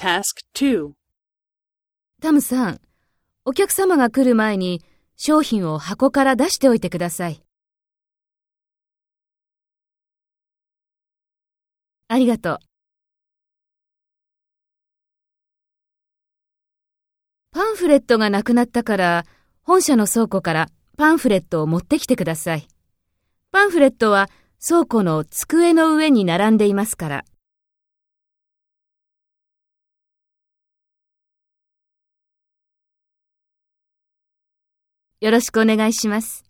Task 2. タムさん、お客様が来る前に商品を箱から出しておいてください。ありがとう。パンフレットがなくなったから、本社の倉庫からパンフレットを持ってきてください。パンフレットは倉庫の机の上に並んでいますから。よろしくお願いします。